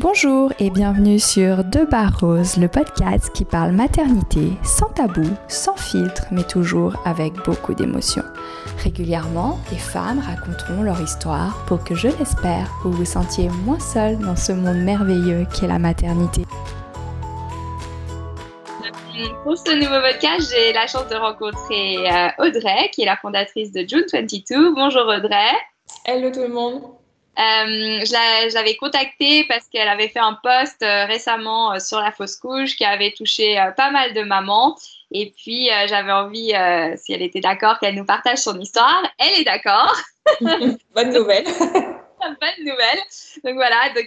Bonjour et bienvenue sur De Barres Rose, le podcast qui parle maternité sans tabou, sans filtre, mais toujours avec beaucoup d'émotion. Régulièrement, des femmes raconteront leur histoire pour que, je l'espère, vous vous sentiez moins seul dans ce monde merveilleux qu'est la maternité. Pour ce nouveau podcast, j'ai la chance de rencontrer euh, Audrey, qui est la fondatrice de June 22. Bonjour Audrey. Hello tout le monde. Euh, je l'avais contactée parce qu'elle avait fait un post euh, récemment euh, sur la fausse couche qui avait touché pas mal de mamans. Et puis, j'avais envie, si elle était d'accord, qu'elle nous partage son histoire. Elle est d'accord. Bonne nouvelle. Bonne nouvelle. Donc voilà, donc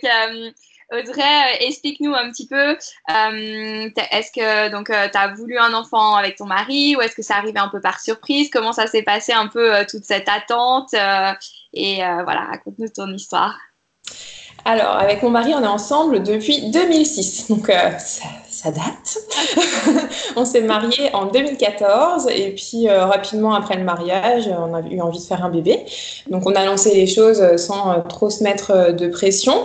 Audrey, explique-nous un petit peu, est-ce que donc tu as voulu un enfant avec ton mari ou est-ce que ça arrivait un peu par surprise? Comment ça s'est passé un peu toute cette attente et euh, voilà, raconte-nous ton histoire. Alors, avec mon mari, on est ensemble depuis 2006, donc euh, ça, date. on s'est mariés en 2014 et puis euh, rapidement après le mariage, on a eu envie de faire un bébé. Donc, on a lancé les choses sans trop se mettre de pression.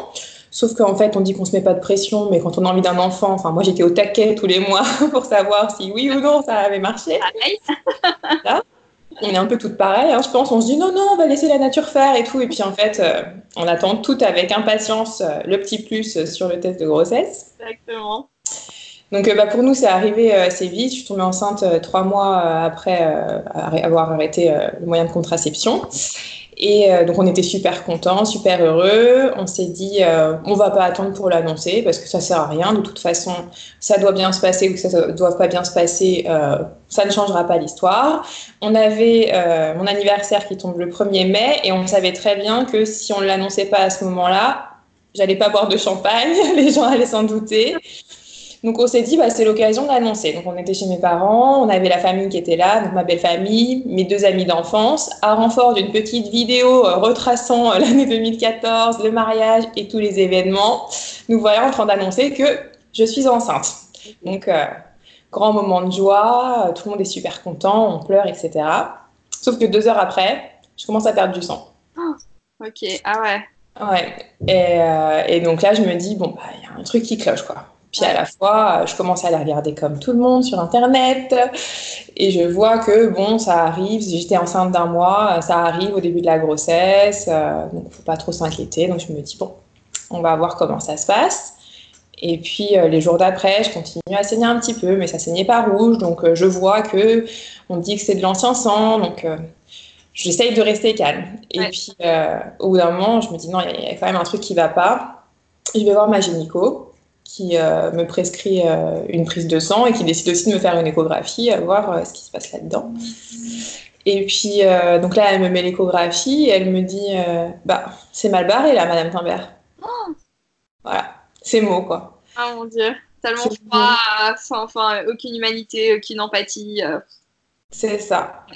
Sauf qu'en fait, on dit qu'on se met pas de pression, mais quand on a envie d'un enfant, enfin, moi j'étais au taquet tous les mois pour savoir si oui ou non ça avait marché on est un peu toutes pareilles, hein, je pense. On se dit non, non, on va laisser la nature faire et tout. Et puis en fait, euh, on attend tout avec impatience euh, le petit plus euh, sur le test de grossesse. Exactement. Donc bah, pour nous, c'est arrivé assez vite. Je suis tombée enceinte trois mois après avoir arrêté le moyen de contraception. Et euh, donc on était super contents, super heureux. On s'est dit euh, on va pas attendre pour l'annoncer parce que ça sert à rien. De toute façon, ça doit bien se passer ou ça doit pas bien se passer, euh, ça ne changera pas l'histoire. On avait euh, mon anniversaire qui tombe le 1er mai et on savait très bien que si on ne l'annonçait pas à ce moment-là, j'allais pas boire de champagne, les gens allaient s'en douter. Donc on s'est dit, bah, c'est l'occasion d'annoncer. Donc on était chez mes parents, on avait la famille qui était là, donc ma belle famille, mes deux amis d'enfance, à renfort d'une petite vidéo euh, retraçant euh, l'année 2014, le mariage et tous les événements. Nous voyons en train d'annoncer que je suis enceinte. Donc euh, grand moment de joie, tout le monde est super content, on pleure, etc. Sauf que deux heures après, je commence à perdre du sang. Oh, ok, ah ouais. Ouais. Et, et, donc là, je me dis, bon, bah, il y a un truc qui cloche, quoi. Puis à la fois, je commence à la regarder comme tout le monde sur Internet et je vois que bon, ça arrive. J'étais enceinte d'un mois, ça arrive au début de la grossesse, euh, donc faut pas trop s'inquiéter. Donc je me dis bon, on va voir comment ça se passe. Et puis euh, les jours d'après, je continue à saigner un petit peu, mais ça saignait pas rouge, donc euh, je vois que on dit que c'est de l'ancien sang, donc j'essaye de rester calme. Et puis au bout d'un moment, je me dis non, il y, a quand même un truc qui va pas. Je vais voir ma gynéco qui euh, me prescrit euh, une prise de sang et qui décide aussi de me faire une échographie, à voir euh, ce qui se passe là-dedans. Et puis, donc là, elle me met l'échographie et elle me dit Bah, c'est mal barré là, Madame Timbert. Oh voilà, c'est mots quoi. Ah mon Dieu, tellement froid, sans, enfin, aucune humanité, aucune empathie. C'est ça.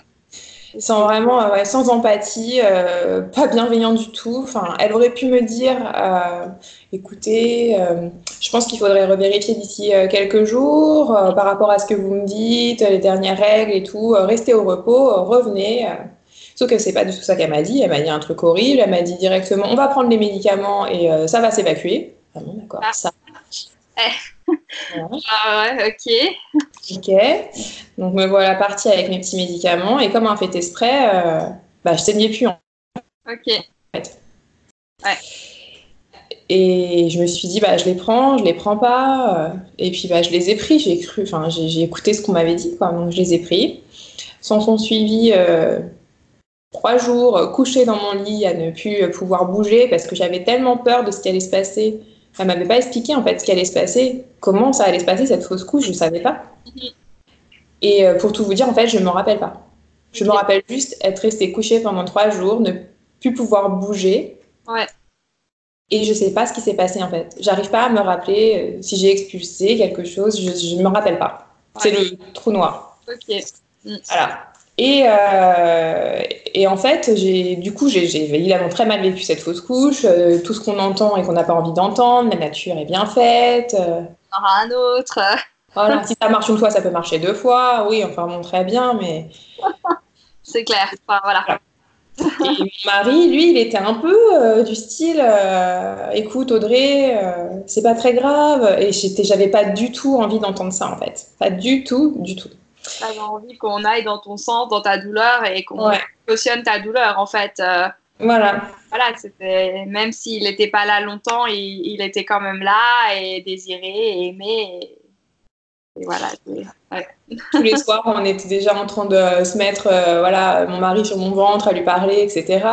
Sans vraiment, euh, ouais, sans empathie, euh, pas bienveillant du tout. Enfin, elle aurait pu me dire, euh, écoutez, je pense qu'il faudrait revérifier d'ici quelques jours par rapport à ce que vous me dites, les dernières règles et tout. restez au repos, revenez. Sauf que c'est pas du tout ça qu'elle m'a dit. Elle m'a dit un truc horrible. Elle m'a dit directement, on va prendre les médicaments et ça va s'évacuer. Ah bon, d'accord. Ah. Ça. Eh. Ah ouais, ok. Ok. Donc me voilà partie avec mes petits médicaments et comme un fait exprès, euh, bah, je saignais plus. En ok. Ouais. Et je me suis dit, bah, je les prends, je les prends pas. Euh, et puis, bah, je les ai pris. J'ai cru, enfin, j'ai écouté ce qu'on m'avait dit, quoi. Donc, je les ai pris. S'en sont suivis euh, trois jours couchés dans mon lit à ne plus pouvoir bouger parce que j'avais tellement peur de ce qui allait se passer elle m'avait pas expliqué en fait ce qui allait se passer, comment ça allait se passer cette fausse couche, je savais pas. Et euh, pour tout vous dire, en fait, je me rappelle pas. Je me rappelle juste être restée couchée pendant trois jours, ne plus pouvoir bouger. Ouais. Et je sais pas ce qui s'est passé en fait. J'arrive pas à me rappeler euh, si j'ai expulsé quelque chose, je, ne me rappelle pas. C'est le trou noir. Ok. Voilà. Et, euh, et, en fait, j'ai, du coup, j'ai, j'ai évidemment très mal vécu cette fausse couche. Euh, tout ce qu'on entend et qu'on n'a pas envie d'entendre, la nature est bien faite. Euh. Il y aura un autre. Voilà, si ça marche une fois, ça peut marcher deux fois. Oui, enfin, bon, très bien, mais. C'est clair. Enfin, voilà. Et mon mari, lui, il était un peu euh, du style écoute, Audrey, c'est pas très grave. Et j'avais pas du tout envie d'entendre ça, en fait. Pas du tout, du tout. T'avais envie qu'on aille dans ton sens, dans ta douleur et qu'on cautionne ta douleur, en fait. voilà. Voilà, c'était même s'il n'était pas là longtemps, il, il, était quand même là et désiré et aimé. Et et voilà. Tous les soirs, on était déjà en train de se mettre, euh, voilà, mon mari sur mon ventre, à lui parler, etc.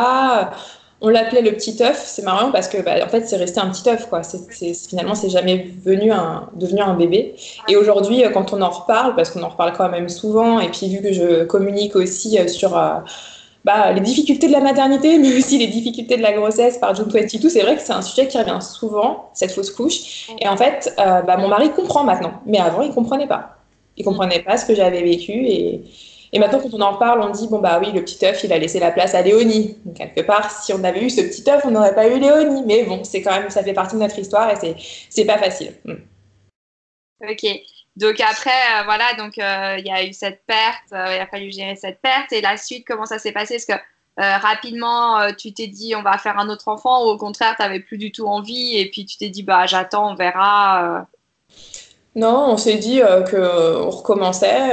On l'appelait le petit œuf. C'est marrant parce que, bah, en fait, c'est resté un petit œuf, quoi. C'est, finalement, c'est jamais venu un, devenu un bébé. Et aujourd'hui, euh, quand on en reparle, parce qu'on en reparle quand même souvent, et puis vu que je communique aussi euh, sur bah, les difficultés de la maternité, mais aussi les difficultés de la grossesse par June 22. C'est vrai que c'est un sujet qui revient souvent, cette fausse couche. Et en fait, euh, bah, mon mari comprend maintenant, mais avant, il ne comprenait pas. Il ne comprenait pas ce que j'avais vécu. Et, et, maintenant, quand on en parle, on dit bon, bah oui, le petit œuf, il a laissé la place à Léonie. Donc, quelque part, si on avait eu ce petit œuf, on n'aurait pas eu Léonie. Mais bon, c'est quand même, ça fait partie de notre histoire et c'est pas facile. Hmm. Ok. Donc après, euh, voilà, donc euh, il y a eu cette perte, euh, il a fallu gérer cette perte. Et la suite, comment ça s'est passé? Est-ce que rapidement, tu t'es dit on va faire un autre enfant ou au contraire, tu n'avais plus du tout envie et puis tu t'es dit bah j'attends, on verra Non, on s'est dit qu'on recommençait.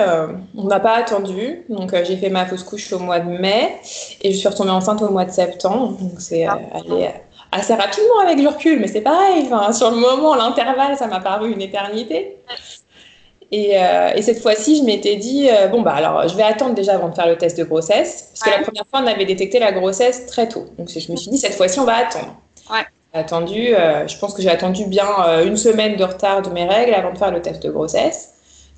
on n'a pas attendu. Donc j'ai fait ma fausse couche au mois de mai et je suis retombée enceinte au mois de septembre. Donc c'est ah. allé assez rapidement avec du recul, mais c'est pareil. Enfin, sur le moment, l'intervalle, ça m'a paru une éternité. Euh, et, cette fois-ci, je m'étais dit, euh, bon, bah alors, je vais attendre déjà avant de faire le test de grossesse. Parce que la première fois, on avait détecté la grossesse très tôt. Donc, je me suis dit, cette fois-ci, on va attendre. Ouais. Attendu, euh, je pense que j'ai attendu bien une semaine de retard de mes règles avant de faire le test de grossesse,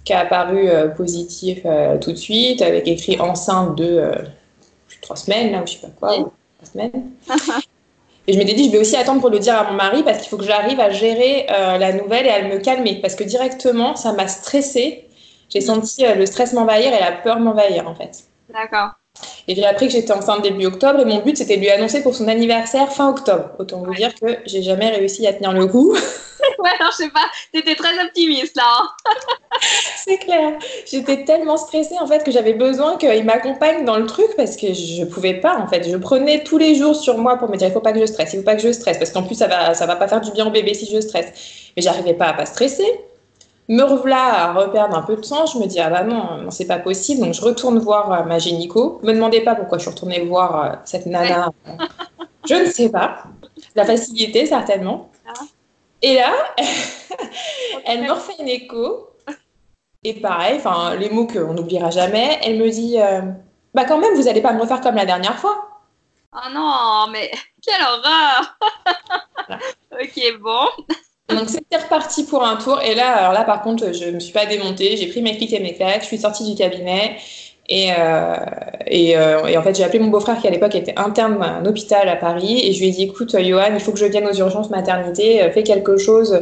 qui a apparu positif tout de suite, avec écrit enceinte de trois semaines, là, ou je sais pas quoi, trois semaines. Et je m'étais dit, je vais aussi attendre pour le dire à mon mari parce qu'il faut que j'arrive à gérer euh, la nouvelle et à me calmer. Parce que directement, ça m'a stressée. J'ai senti euh, le stress m'envahir et la peur m'envahir, en fait. D'accord. Et j'ai appris que j'étais enceinte début octobre et mon but c'était de lui annoncer pour son anniversaire fin octobre. Autant vous dire que j'ai jamais réussi à tenir le coup. ouais, alors je sais pas, t'étais très optimiste là. Hein. c'est clair. J'étais tellement stressée en fait que j'avais besoin qu'il m'accompagne dans le truc parce que je pouvais pas en fait. Je prenais tous les jours sur moi pour me dire il faut pas que je stresse, il faut pas que je stresse parce qu'en plus ça va, ça va pas faire du bien au bébé si je stresse. Mais j'arrivais pas à pas stresser me revoilà à reperdre un peu de sang. Je me dis, ah bah non, non c'est pas possible. Donc je retourne voir euh, ma gynéco. Me demandez pas pourquoi je suis retournée voir euh, cette nana. je ne sais pas. La facilité, certainement. Ah. Et là, elle me refait une écho. Et pareil, enfin, les mots qu'on n'oubliera jamais, elle me dit, euh, bah quand même, vous n'allez pas me refaire comme la dernière fois. Oh non, mais quelle horreur Ok, bon. Donc c'était reparti pour un tour. Et là, alors là, par contre, je me suis pas démontée. J'ai pris mes clics et mes claques. Je suis sortie du cabinet. Et, euh, et, euh, et, en fait, j'ai appelé mon beau-frère qui à l'époque était interne à un hôpital à Paris et je lui ai dit écoute, Johan, il faut que je vienne aux urgences maternité, euh, fais quelque chose.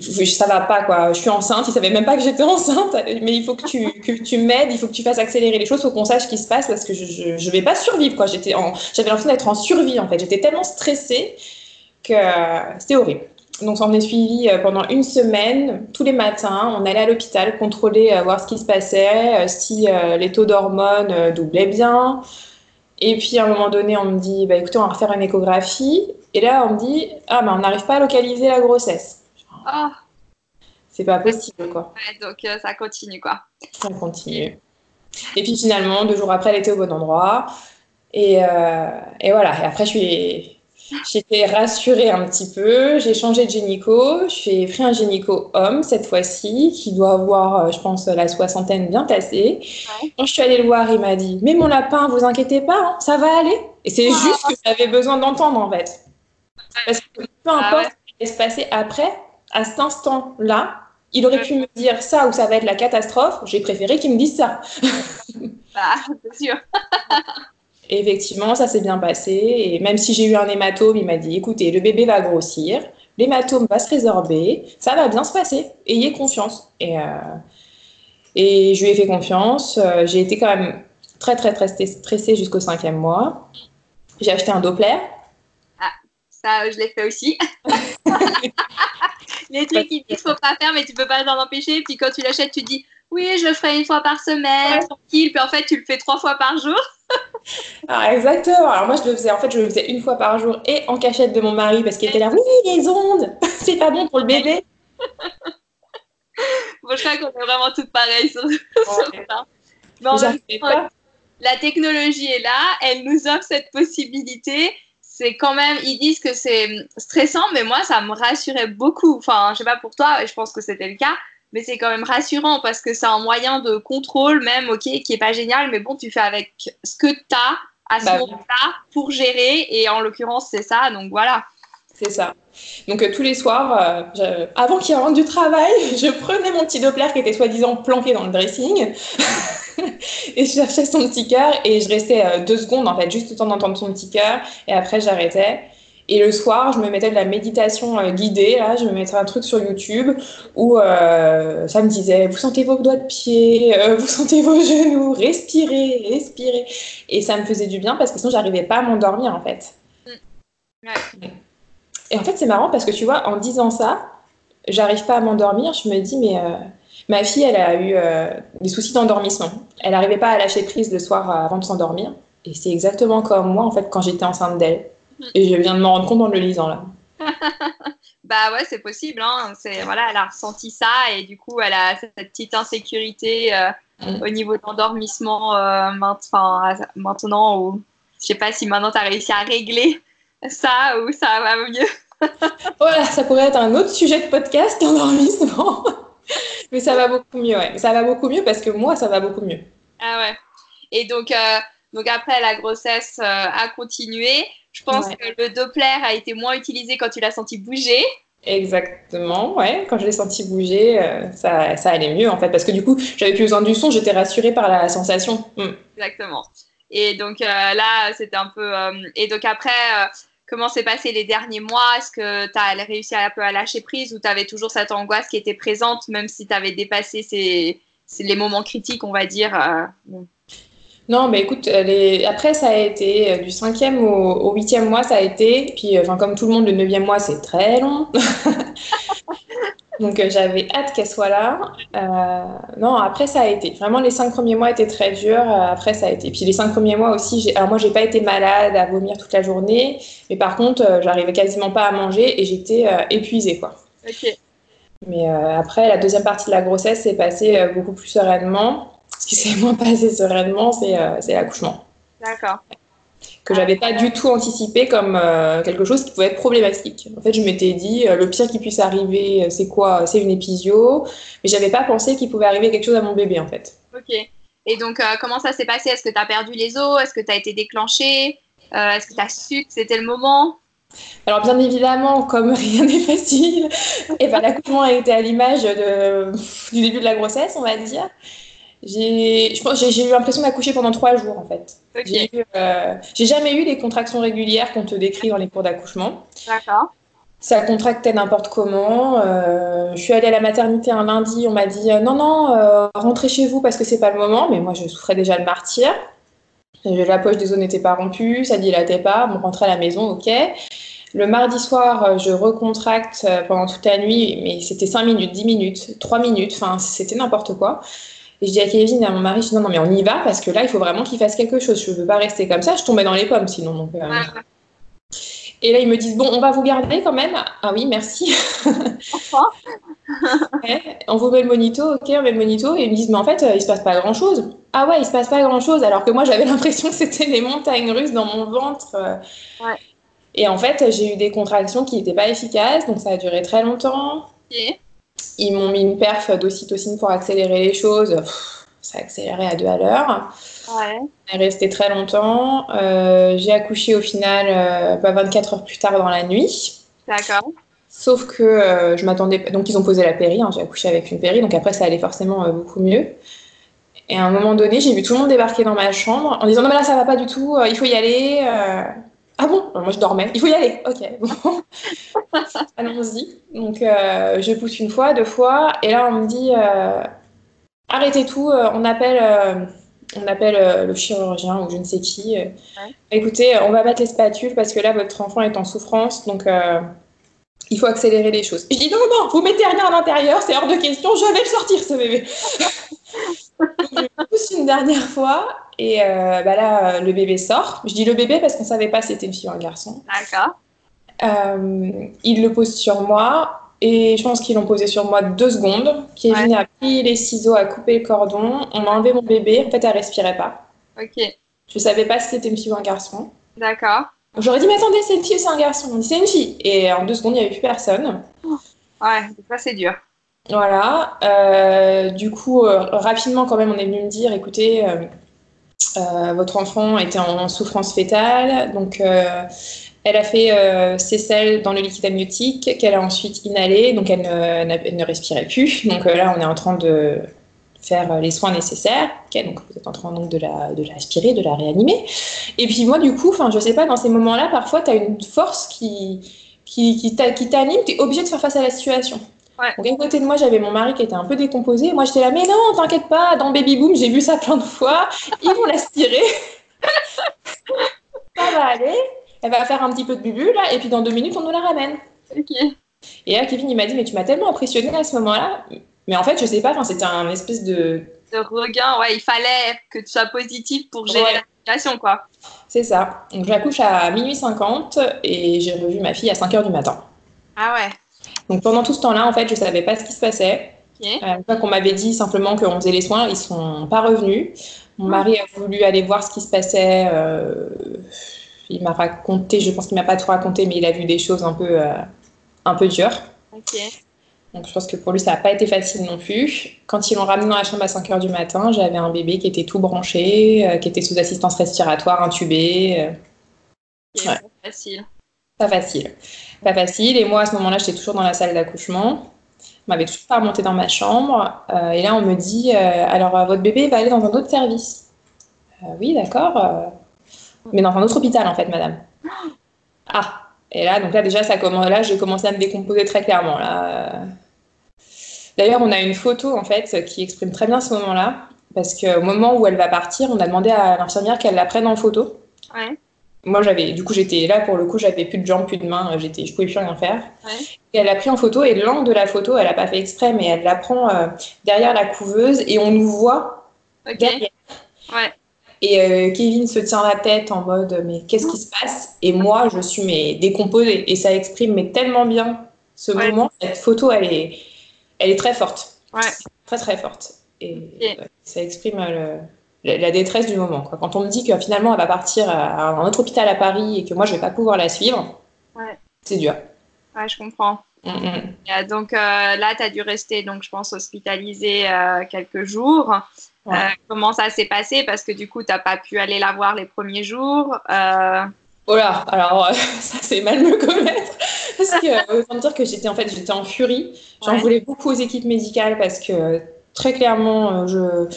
Ça va pas quoi. Je suis enceinte. Il savait même pas que j'étais enceinte, mais il faut que tu, que tu m'aides, il faut que tu fasses accélérer les choses, faut qu'on sache ce qui se passe parce que je, je, vais pas survivre quoi. J'étais j'avais l'impression d'être en survie en fait. J'étais tellement stressée que c'était horrible. Donc, on est suivi euh, pendant une semaine, tous les matins. On allait à l'hôpital contrôler, euh, voir ce qui se passait, euh, si les taux d'hormones doublaient bien. Et puis, à un moment donné, on me dit bah, écoutez, on va refaire une échographie. Et là, on me dit ah, bah, on n'arrive pas à localiser la grossesse. Ah. C'est pas possible, quoi. donc, ça continue, quoi. Ça continue. Et puis, finalement, deux jours après, elle était au bon endroit. Et, et voilà. Et après, je suis J'étais rassurée un petit peu. J'ai changé de gynéco. J'ai pris un gynéco homme cette fois-ci, qui doit avoir, euh, je pense, la soixantaine bien tassée. Quand je suis allée le voir, il m'a dit Mais mon lapin, vous inquiétez pas, hein, ça va aller. Et c'est ah. juste que j'avais besoin d'entendre, en fait. Parce que peu ah importe ce qui allait se passer après, à cet instant-là, il aurait pu me dire ça ou ça va être la catastrophe. J'ai préféré qu'il me dise ça. bah, c'est sûr. effectivement, ça s'est bien passé. Et même si j'ai eu un hématome, il m'a dit écoutez, le bébé va grossir, l'hématome va se résorber, ça va bien se passer, ayez confiance. Et, euh, et je lui ai fait confiance. Euh, j'ai été quand même très, très, très stressée jusqu'au cinquième mois. J'ai acheté un Doppler. Ah, ça, je l'ai fait aussi. Les trucs qu'il ne faut pas faire, mais tu peux pas t'en empêcher. Puis quand tu l'achètes, tu dis oui, je le ferai une fois par semaine, tranquille. Puis en fait, tu le fais trois fois par jour. ah, exactement. Alors moi, je le faisais, en fait, je le faisais une fois par jour et en cachette de mon mari parce qu'il était là, oui, les ondes, c'est pas bon pour le bébé. bon, je crois qu'on est vraiment toutes pareilles sur, ça. Mais en même temps, la technologie est là, elle nous offre cette possibilité. C'est quand même, ils disent que c'est stressant, mais moi, ça me rassurait beaucoup. Enfin, je sais pas pour toi, je pense que c'était le cas, mais c'est quand même rassurant parce que c'est un moyen de contrôle, même, ok, qui est pas génial, mais bon, tu fais avec ce que tu as à ce bah moment-là pour gérer, et en l'occurrence, c'est ça, donc voilà. C'est ça. Donc euh, tous les soirs, euh, avant qu'il rentre du travail, je prenais mon petit Doppler qui était soi-disant planqué dans le dressing et je cherchais son petit cœur et je restais euh, deux secondes en fait, juste le temps d'entendre son petit cœur et après j'arrêtais. Et le soir, je me mettais de la méditation guidée, là, je me mettais un truc sur YouTube où ça me disait, vous sentez vos doigts de pied, vous sentez vos genoux, respirez, respirez. Et ça me faisait du bien parce que sinon, j'arrivais pas à m'endormir en fait. Mm. Ouais. Et en fait, c'est marrant parce que tu vois, en disant ça, j'arrive pas à m'endormir. Je me dis, mais euh, ma fille, elle a eu euh, des soucis d'endormissement. Elle n'arrivait pas à lâcher prise le soir euh, avant de s'endormir. Et c'est exactement comme moi, en fait, quand j'étais enceinte d'elle. Et je viens de m'en rendre compte en le lisant, là. bah ouais, c'est possible. Hein. C'est, voilà, elle a ressenti ça et du coup, elle a cette petite insécurité mm. au niveau d'endormissement maintenant. Ou, je sais pas si maintenant tu as réussi à régler ça ou ça va mieux. voilà, ça pourrait être un autre sujet de podcast, l'endormissement. Mais ça va beaucoup mieux, ouais. Ça va beaucoup mieux parce que moi, ça va beaucoup mieux. Ah ouais. Et donc, euh, donc après, la grossesse euh, a continué. Je pense que le Doppler a été moins utilisé quand tu l'as senti bouger. Exactement, ouais. Quand je l'ai senti bouger, euh, ça, ça, allait mieux en fait. Parce que du coup, j'avais plus besoin du son, j'étais rassurée par la sensation. Mm. Exactement. Et donc là, c'était un peu. et donc après comment s'est passé les derniers mois? Est-ce que tu as réussi un peu à lâcher prise ou tu avais toujours cette angoisse qui était présente, même si tu avais dépassé ces, les moments critiques, on va dire euh, Non, mais écoute, après, ça a été euh, du cinquième au huitième mois, ça a été. Puis, euh, enfin, comme tout le monde, le neuvième mois, c'est très long. Donc euh, j'avais hâte qu'elle soit là. Euh, non, après ça a été. Vraiment, les cinq premiers mois étaient très durs. Euh, après ça a été. Puis les cinq premiers mois aussi, alors moi j'ai pas été malade à vomir toute la journée, mais par contre j'arrivais quasiment pas à manger et j'étais épuisée quoi. Ok. Mais après la deuxième partie de la grossesse s'est passée beaucoup plus sereinement. Ce qui s'est moins passé sereinement, c'est l'accouchement. D'accord que j'avais pas du tout anticipé comme euh, quelque chose qui pouvait être problématique. En fait, je m'étais dit euh, le pire qui puisse arriver, euh, c'est quoi? C'est une épisio, mais j'avais pas pensé qu'il pouvait arriver quelque chose à mon bébé en fait. Ok. Et donc, comment ça s'est passé? Est-ce que tu as perdu les os? Est-ce que tu as été déclenché? Est-ce que tu as su que c'était le moment? Alors bien évidemment, comme rien n'est facile, et ben, l'accouchement a été à l'image du début de la grossesse, on va dire. J'ai, eu l'impression d'accoucher pendant trois jours en fait. Euh, j'ai, jamais eu les contractions régulières qu'on te décrit dans les cours d'accouchement. D'accord. Ça contractait n'importe comment. Euh, je suis allée à la maternité un lundi, on m'a dit euh, non, non, rentrez chez vous parce que c'est pas le moment. Mais moi, je souffrais déjà le martyr. La poche des os n'était pas rompue, ça dilatait pas. On rentrait à la maison, ok. Le mardi soir, je recontracte pendant toute la nuit, mais c'était 5 minutes, 10 minutes, 3 minutes, enfin, c'était n'importe quoi. Et je dis à Kevin, à mon mari, je dis non, non, mais on y va parce que là, il faut vraiment qu'il fasse quelque chose. Je ne veux pas rester comme ça. Je tombais dans les pommes sinon. Donc, euh. Et là, ils me disent bon, on va vous garder quand même. Ah oui, merci. on vous met le monito, ok, on met le monito. Et ils me disent mais en fait, il se passe pas grand chose. Ah ouais, il se passe pas grand chose. Alors que moi, j'avais l'impression que c'était les montagnes russes dans mon ventre. Ouais. Et en fait, j'ai eu des contractions qui n'étaient pas efficaces, donc ça a duré très longtemps. Ils m'ont mis une perf d'ocytocine pour accélérer les choses. ça a accéléré à deux à l'heure. Ouais. est resté très longtemps. Euh, j'ai accouché au final 24 euh, heures plus tard dans la nuit. D'accord. Sauf que euh, je m'attendais. Donc, ils ont posé la péri. Hein. j'ai accouché avec une péri. Donc, après, ça allait forcément beaucoup mieux. Et à un moment donné, j'ai vu tout le monde débarquer dans ma chambre en disant Non, mais là, ça va pas du tout. il faut y aller. Ah bon? Moi je dormais. Il faut y aller. Ok. Bon. Allons-y. Donc euh, je pousse une fois, deux fois, et là on me dit euh, arrêtez tout. Euh, on appelle, on appelle le chirurgien ou je ne sais qui. Écoutez, on va mettre les spatules parce que là votre enfant est en souffrance, donc il faut accélérer les choses. je dis non non, vous mettez rien à l'intérieur, c'est hors de question. Je vais le sortir ce bébé. je pousse une dernière fois Et euh, bah là, le bébé sort. Je dis le bébé parce qu'on savait pas si c'était une fille ou un garçon. D'accord. Euh, il le pose sur moi. Et je pense qu'ils l'ont posé sur moi deux secondes. Kevin Ouais. a pris les ciseaux, a coupé le cordon. On a enlevé mon bébé. En fait, elle respirait pas. Ok. Je savais pas si c'était une fille ou un garçon. D'accord. J'aurais dit, mais attendez, c'est une fille ou c'est un garçon? On dit, c'est une fille. Et en deux secondes, il n'y avait plus personne. Ouais, ça c'est dur. Voilà. Euh, du coup, euh, rapidement, quand même, on est venu me dire, écoutez, euh, votre enfant était en souffrance fétale. Donc, elle a fait ses selles dans le liquide amniotique qu'elle a ensuite inhalé. Donc, elle ne, respirait plus. Donc, là, on est en train de faire les soins nécessaires. Ok, donc, vous êtes en train donc, de, la, de la aspirer, de la réanimer. Et puis, moi, du coup, enfin, je sais pas, dans ces moments-là, parfois, tu as une force qui, qui, qui t'anime. Tu es obligé de faire face à la situation. Ouais. Donc, à côté de moi, j'avais mon mari qui était un peu décomposé. Moi, j'étais là, mais non, t'inquiète pas, dans Baby Boom, j'ai vu ça plein de fois. Ils vont l'aspirer. ça va aller. Elle va faire un petit peu de bubu, là, et puis dans deux minutes, on nous la ramène. Ok. Et là, Kevin, il m'a dit, mais tu m'as tellement impressionné à ce moment-là. Mais en fait, je sais pas, c'était un espèce de. De regain, ouais, il fallait que tu sois positif pour gérer Ouais. la situation, quoi. C'est ça. Donc, j'accouche à minuit 50 et j'ai revu ma fille à 5 heures du matin. Ah ouais. Donc, pendant tout ce temps-là, en fait, je savais pas ce qui se passait. Euh, une fois qu'on m'avait dit simplement qu'on faisait les soins, ils sont pas revenus. Mon mari a voulu aller voir ce qui se passait. euh, il m'a raconté, je pense qu'il m'a pas trop raconté, mais il a vu des choses un peu, euh, un peu dures. Donc je pense que pour lui, ça n'a pas été facile non plus. Quand ils l'ont ramené dans la chambre à 5 heures du matin, j'avais un bébé qui était tout branché, euh, qui était sous assistance respiratoire, intubé. Ok, Ouais. c'est facile. pas facile. Pas facile. Et moi, à ce moment-là, j'étais toujours dans la salle d'accouchement. On m'avait toujours pas remonté dans ma chambre. Euh, et là, on me dit euh, alors, euh, votre bébé va aller dans un autre service. Oui, d'accord. mais dans un autre hôpital, en fait, madame. Ah. Et là, donc là, déjà, ça commence. Là, j'ai commencé à me décomposer très clairement. Là. D'ailleurs, on a une photo, en fait, qui exprime très bien ce moment-là. Parce qu'au moment où elle va partir, on a demandé à l'infirmière qu'elle la prenne en photo. Moi, j'avais, du coup, j'étais là pour le coup, j'avais plus de jambes, plus de mains, j'étais, je pouvais plus rien faire. Ouais. Et elle l'a pris en photo et l'angle de la photo, elle a pas fait exprès, mais elle la prend euh, derrière la couveuse et on nous voit derrière. Ouais. Et euh, Kevin se tient la tête en mode mais qu'est-ce qui se passe? Et moi, je suis mais décomposée et ça exprime mais tellement bien ce Ouais. moment. Cette photo, elle est, elle est très forte, très très forte. Et euh, ça exprime euh, le- la, détresse du moment. Quoi. Quand on me dit que finalement elle va partir à, un autre hôpital à Paris et que moi je vais pas pouvoir la suivre, Ouais. c'est dur. Ouais, je comprends. Mm, mm. Euh, donc euh, là, tu as dû rester, donc, je pense, hospitalisé euh, quelques jours. Ouais. Euh, comment ça s'est passé? Parce que du coup, tu n'as pas pu aller la voir les premiers jours. Oh là, alors ça c'est mal me connaître. Parce que autant dire que j'étais en fait j'étais en furie. J'en Ouais. voulais beaucoup aux équipes médicales parce que très clairement je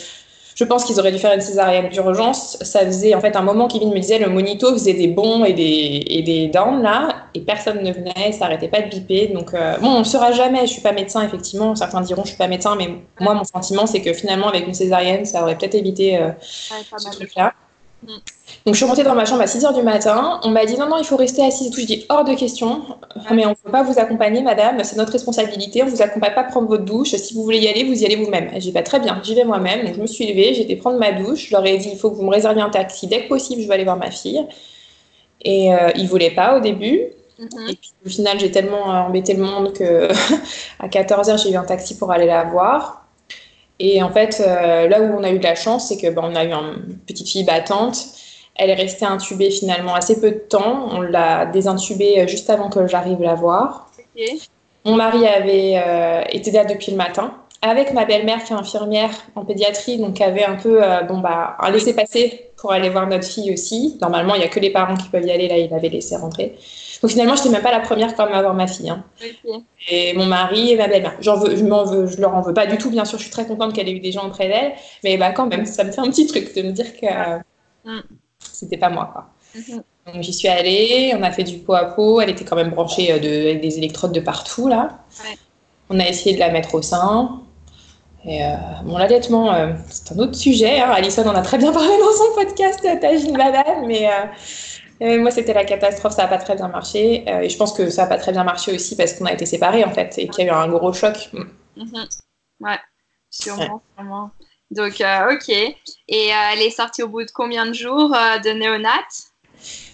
je pense qu'ils auraient dû faire une césarienne d'urgence. Ça faisait en fait un moment Kevin me disait le monito faisait des bons et des et des downs là et personne ne venait, ça arrêtait pas de biper. Donc euh, bon, on ne saura jamais. Je suis pas médecin effectivement. Certains diront je suis pas médecin, mais moi mon sentiment c'est que finalement avec une césarienne ça aurait peut-être évité euh, ouais, ce truc-là. Donc je suis remontée dans ma chambre à 6h du matin. On m'a dit non, non, il faut rester assise et tout. Je dis hors de question. Mais on ne peut pas vous accompagner, madame. C'est notre responsabilité. On ne vous accompagne pas prendre votre douche. Si vous voulez y aller, vous y allez vous-même. J'ai pas très bien, j'y vais moi-même. Donc je me suis levée, j'ai été prendre ma douche. Je leur ai dit il faut que vous me réserviez un taxi dès que possible. Je vais aller voir ma fille. Et euh, ils voulaient pas au début. Mhm. Et puis au final, j'ai tellement euh, embêté le monde que à 14h, j'ai eu un taxi pour aller la voir. Et en fait, euh, là où on a eu de la chance, c'est que ben, on a eu une petite fille battante. Elle est restée intubée finalement assez peu de temps. On l'a désintubée euh, juste avant que j'arrive la voir. Mon mari avait euh, été là depuis le matin avec ma belle-mère qui est infirmière en pédiatrie, donc avait un peu euh, bon, bah, un laissez-passer pour aller voir notre fille aussi. Normalement, il n'y a que les parents qui peuvent y aller. Là, il avait laissé rentrer. Donc finalement, je n'étais même pas la première quand même à voir ma fille. hein. Et mon mari et ma belle-mère. J'en veux, je m'en veux, je leur en veux pas du tout, bien sûr. Je suis très contente qu'elle ait eu des gens auprès d'elle, mais bah quand même, ça me fait un petit truc de me dire que Mm. c'était pas moi, quoi. Mhm. Donc j'y suis allée, on a fait du pot à pot. Elle était quand même branchée euh, de, avec des électrodes de partout là. Ouais. On a essayé de la mettre au sein. Et euh, bon, l'allaitement, euh, c'est un autre sujet. Hein. Alison en a très bien parlé dans son podcast euh, Tagine Banane, mais euh, euh, moi c'était la catastrophe. Ça n'a pas très bien marché. Euh, et je pense que ça n'a pas très bien marché aussi parce qu'on a été séparés en fait et qu'il y a eu un gros choc. Mhm. Ouais, sûrement, sûrement. Donc, ok. Et elle est sortie au bout de combien de jours de néonat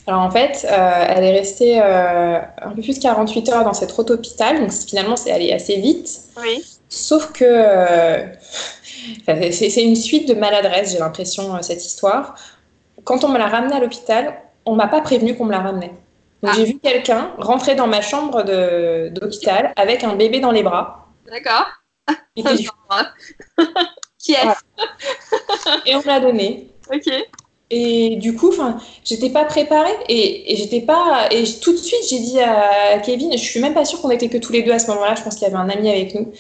alors en fait, elle est restée un peu plus de 48 heures dans cette autre hôpital, donc finalement c'est allé assez vite. Oui. Sauf que c'est une suite de maladresse, j'ai l'impression, cette histoire. Quand on me l'a ramenée à l'hôpital, on m'a pas prévenu qu'on me la ramenait. Donc ah. j'ai vu quelqu'un rentrer dans ma chambre d'hôpital avec un bébé dans les bras. D'accord. Qui est Et on me l'a donné. Ok. Et du coup, j'étais pas préparée et, j'étais pas. Et tout de suite, j'ai dit à Kevin, je suis même pas sûre qu'on était que tous les deux à ce moment-là. Je pense qu'il y avait un ami avec nous.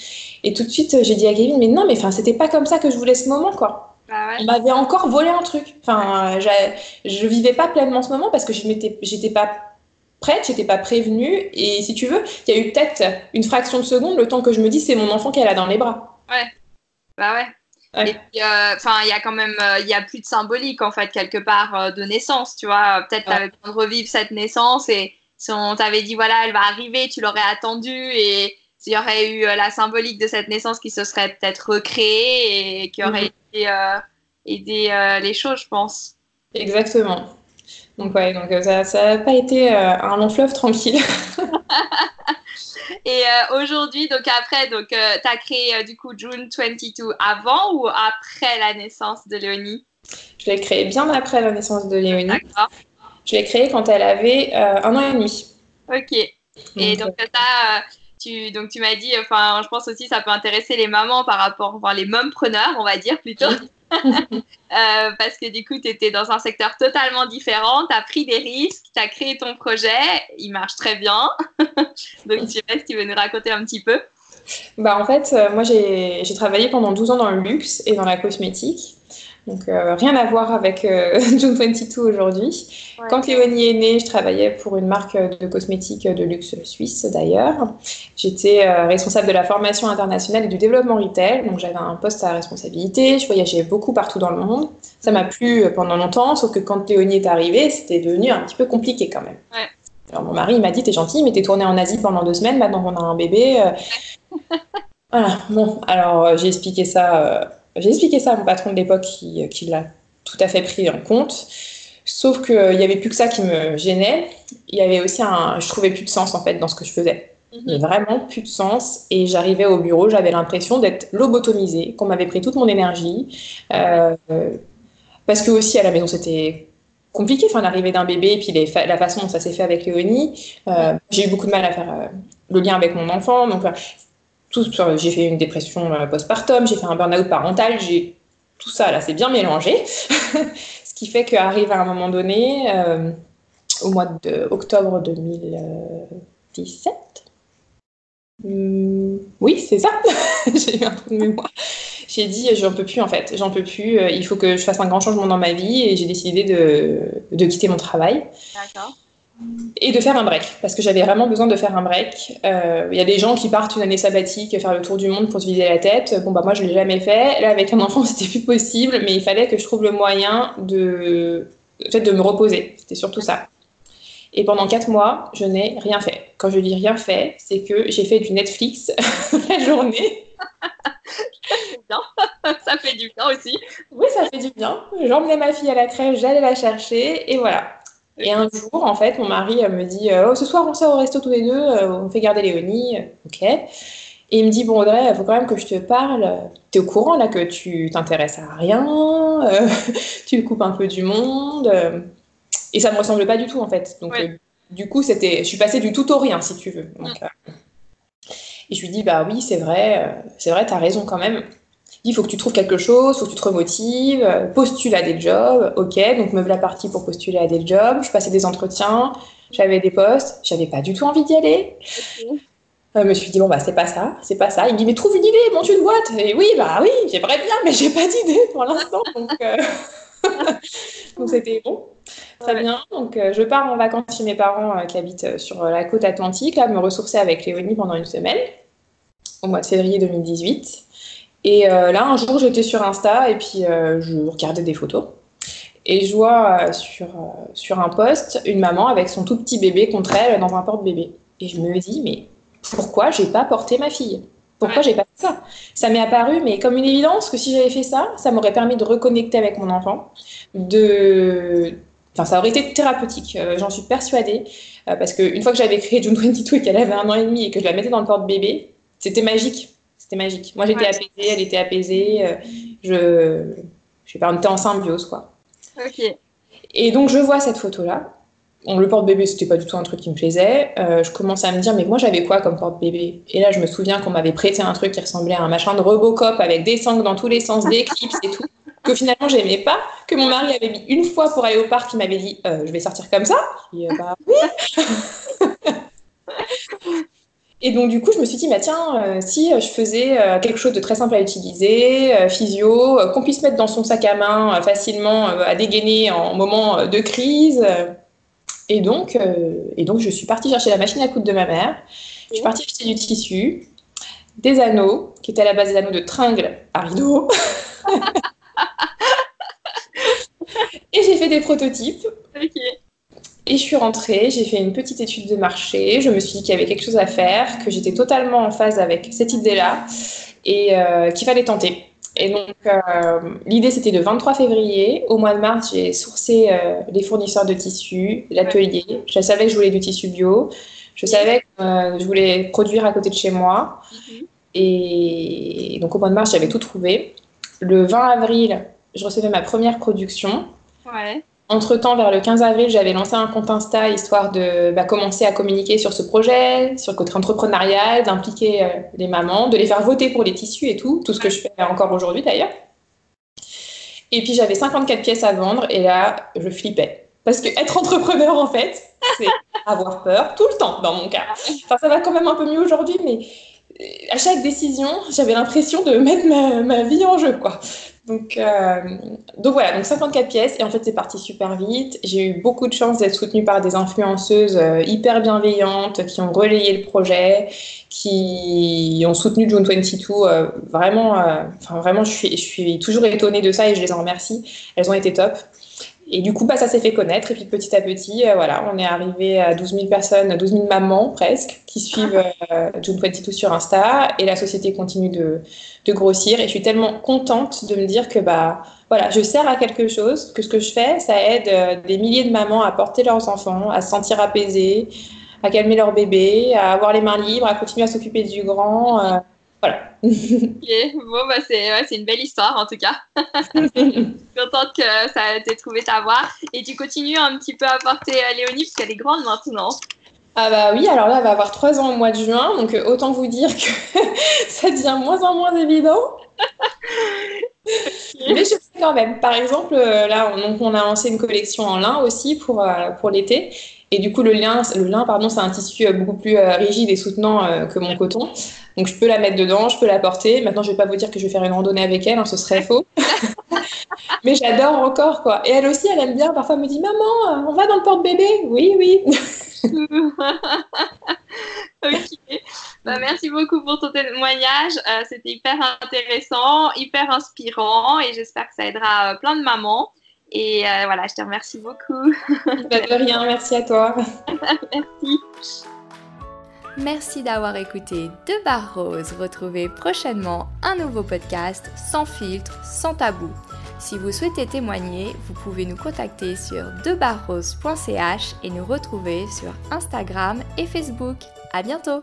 Et tout de suite, j'ai dit à Kevin, mais non, mais enfin, c'était pas comme ça que je voulais ce moment, quoi. Bah On m'avait encore volé un truc. Enfin, je vivais pas pleinement ce moment parce que je m'étais, j'étais pas prête, j'étais pas prévenue. Et si tu veux, il y a eu peut-être une fraction de seconde le temps que je me dis c'est mon enfant qu'elle a dans les bras. Ouais. Bah ouais. Et euh, enfin, il y a quand même, euh, il y a plus de symbolique en fait quelque part euh, de naissance, tu vois. Peut-être ouais. tu de revivre cette naissance et si on t'avait dit voilà, elle va arriver, tu l'aurais attendu et il y aurait eu la symbolique de cette naissance qui se serait peut-être recréée et qui aurait mhm. aidé, les choses, je pense. Exactement. Donc ouais, donc ça n'a pas été un long fleuve tranquille. Et euh, aujourd'hui, donc après, donc euh, tu as créé euh, du coup June 22 avant ou après la naissance de Léonie? Je l'ai créé bien après la naissance de Léonie. D'accord. Je l'ai créé quand elle avait un an et demi. Ok. Et donc, tu, donc tu m'as dit, enfin, je pense aussi ça peut intéresser les mamans par rapport, enfin les mompreneurs, on va dire plutôt. Euh, parce que du coup, tu étais dans un secteur totalement différent, tu as pris des risques, tu as créé ton projet, il marche très bien. Donc, je sais tu veux nous raconter un petit peu. Bah, en fait, euh, moi, j'ai travaillé pendant 12 ans dans le luxe et dans la cosmétique. Donc, euh, rien à voir avec euh, June 22 aujourd'hui. Quand Léonie est née, je travaillais pour une marque de cosmétiques de luxe suisse d'ailleurs. J'étais euh, responsable de la formation internationale et du développement retail. Donc, j'avais un poste à responsabilité. Je voyageais beaucoup partout dans le monde. Ça m'a plu pendant longtemps, sauf que quand Léonie est arrivée, c'était devenu un petit peu compliqué quand même. Alors, mon mari m'a dit T'es gentil, mais t'es tournée en Asie pendant deux semaines. Maintenant qu'on a un bébé. voilà. Bon, alors j'ai expliqué ça j'ai expliqué ça à mon patron de l'époque qui, qui l'a tout à fait pris en compte. Sauf qu'il euh, n'y avait plus que ça qui me gênait. Il y avait aussi un. Je trouvais plus de sens en fait dans ce que je faisais. Avait vraiment plus de sens. Et j'arrivais au bureau, j'avais l'impression d'être lobotomisée, qu'on m'avait pris toute mon énergie. Euh, parce que aussi à la maison, c'était compliqué, enfin, l'arrivée d'un bébé, et puis les la façon dont ça s'est fait avec Léonie. Euh, j'ai eu beaucoup de mal à faire le lien avec mon enfant. Donc, j'ai fait une dépression euh, postpartum, j'ai fait un burn-out parental, j'ai tout ça là, c'est bien mélangé. Ce qui fait qu'arrive à un moment donné, euh, au mois d'octobre 2017, hmm, oui, c'est ça. j'ai eu un peu de mémoire. J'ai dit, j'en peux plus en fait, j'en peux plus. Euh, il faut que je fasse un grand changement dans ma vie et j'ai décidé de, de quitter mon travail. D'accord et de faire un break, parce que j'avais vraiment besoin de faire un break. Euh, il y a des gens qui partent une année sabbatique, faire le tour du monde pour se vider la tête. Bon, bah moi, je ne l'ai jamais fait. Là, avec un enfant, c'était plus possible, mais il fallait que je trouve le moyen de, fait, de me reposer. C'était surtout ça. Et pendant quatre mois, je n'ai rien fait. Quand je dis rien fait, c'est que j'ai fait du Netflix la journée. bien. ça fait du bien aussi. Oui, ça fait du bien. J'emmenais ma fille à la crèche, j'allais la chercher, et voilà. Et un jour, en fait, mon mari me dit euh, Oh, ce soir, on sort au resto tous les deux, euh, on fait garder Léonie. Ok. Et il me dit Bon, Audrey, il faut quand même que je te parle. Tu es au courant là que tu t'intéresses à rien, euh, tu coupes un peu du monde. et ça me ressemble pas du tout, en fait. Donc, du coup, c'était, je suis passée du tout au rien, si tu veux. et je lui dis Bah oui, c'est vrai, c'est vrai, tu as raison quand même il faut que tu trouves quelque chose, il faut que tu te remotives, postule à des jobs, ok, donc me voilà partie pour postuler à des jobs, je passais des entretiens, j'avais des postes, j'avais pas du tout envie d'y aller. Euh, je me suis dit, bon, bah, c'est pas ça, c'est pas ça. Il me dit, mais trouve une idée, monte une boîte. Et oui, bah oui, j'aimerais bien, mais j'ai pas d'idée pour l'instant. Donc, euh, c'était bon. Très bien. Donc, euh, je pars en vacances chez mes parents qui habitent sur la côte atlantique, là, me ressourcer avec Léonie pendant une semaine, au mois de février 2018. Et euh, là, un jour, j'étais sur Insta et puis euh, je regardais des photos. Et je vois euh, sur, sur un post une maman avec son tout petit bébé contre elle dans un porte-bébé. Et je me dis, mais pourquoi j'ai pas porté ma fille? Pourquoi j'ai pas fait ça? Ça m'est apparu, mais comme une évidence que si j'avais fait ça, ça m'aurait permis de reconnecter avec mon enfant, de Enfin, ça aurait été thérapeutique, euh, j'en suis persuadée, euh, parce qu'une fois que j'avais créé June 22 et qu'elle avait un an et demi et que je la mettais dans le porte-bébé, c'était magique. C'était magique. Moi, j'étais apaisée, elle était apaisée. Euh, je, je sais pas, on était en symbiose, quoi. Ok. Et donc, je vois cette photo-là. On, le porte-bébé, c'était pas du tout un truc qui me plaisait. je commence à me dire, mais moi, j'avais quoi comme porte-bébé? Et là, je me souviens qu'on m'avait prêté un truc qui ressemblait à un machin de Robocop avec des sangles dans tous les sens, des clips et tout que finalement j'aimais pas, que mon mari avait mis une fois pour aller au parc, il m'avait dit euh, je vais sortir comme ça. Et, euh, bah, oui. Et donc du coup je me suis dit bah tiens euh, si je faisais quelque chose de très simple à utiliser, physio, qu'on puisse mettre dans son sac à main facilement à dégainer en moment de crise. Et donc et donc je suis partie chercher la machine à coudre de ma mère. Je suis partie acheter du tissu, des anneaux qui étaient à la base des anneaux de tringle à rideau. et j'ai fait des prototypes. Et je suis rentrée, j'ai fait une petite étude de marché, je me suis dit qu'il y avait quelque chose à faire, que j'étais totalement en phase avec cette idée-là et euh, qu'il fallait tenter. Et donc, euh, l'idée, c'était le 23 février. Au mois de mars, j'ai sourcé euh, les fournisseurs de tissus, l'atelier. Je savais que je voulais du tissu bio. Je savais que je voulais produire à côté de chez moi. Mhm. Et donc, au mois de mars, j'avais tout trouvé. Le 20 avril, je recevais ma première production. Entre-temps, vers le 15 avril, j'avais lancé un compte Insta histoire de bah, commencer à communiquer sur ce projet, sur le côté entrepreneurial, d'impliquer euh, les mamans, de les faire voter pour les tissus et tout, tout ce que je fais encore aujourd'hui d'ailleurs. Et puis j'avais 54 pièces à vendre et là, je flippais. Parce que être entrepreneur, en fait, c'est avoir peur tout le temps dans mon cas. Enfin, ça va quand même un peu mieux aujourd'hui, mais à chaque décision, j'avais l'impression de mettre ma, vie en jeu, quoi. Donc, euh, donc voilà, donc 54 pièces et en fait c'est parti super vite. J'ai eu beaucoup de chance d'être soutenue par des influenceuses euh, hyper bienveillantes qui ont relayé le projet, qui ont soutenu June 22. Euh, vraiment, vraiment, je suis, je suis toujours étonnée de ça et je les en remercie. Elles ont été top. Et du coup, bah, ça s'est fait connaître. Et puis petit à petit, euh, voilà, on est arrivé à 12 000 personnes, 12 000 mamans presque, qui suivent euh, June 22 sur Insta. Et la société continue de, de, grossir. Et je suis tellement contente de me dire que bah, voilà, je sers à quelque chose, que ce que je fais, ça aide euh, des milliers de mamans à porter leurs enfants, à se sentir apaisées, à calmer leur bébé, à avoir les mains libres, à continuer à s'occuper du grand. Voilà. Bon, bah, c'est une belle histoire en tout cas. contente que ça t'ait trouvé ta voix. Et tu continues un petit peu à porter euh, Léonie parce qu'elle est grande maintenant. Ah bah oui, alors là, elle va avoir 3 ans au mois de juin, donc euh, autant vous dire que ça devient moins en moins évident. Mais je sais quand même. Par exemple, euh, là, on, on a lancé une collection en lin aussi pour, pour l'été. Et du coup, le lin, le lin pardon, c'est un tissu beaucoup plus rigide et soutenant que mon coton. Donc je peux la mettre dedans, je peux la porter. Maintenant, je vais pas vous dire que je vais faire une randonnée avec elle, hein, ce serait faux. Mais j'adore encore quoi. Et elle aussi, elle aime bien. Parfois, elle me dit maman, on va dans le porte-bébé. Oui, oui. ok. Bah, merci beaucoup pour ton témoignage. Euh, c'était hyper intéressant, hyper inspirant et j'espère que ça aidera euh, plein de mamans. Et euh, voilà, je te remercie beaucoup. Bah, de rien, merci à toi. merci. Merci d'avoir écouté De Barres Rose. Retrouvez prochainement un nouveau podcast sans filtre, sans tabou. Si vous souhaitez témoigner, vous pouvez nous contacter sur debarrose.ch et nous retrouver sur Instagram et Facebook. À bientôt!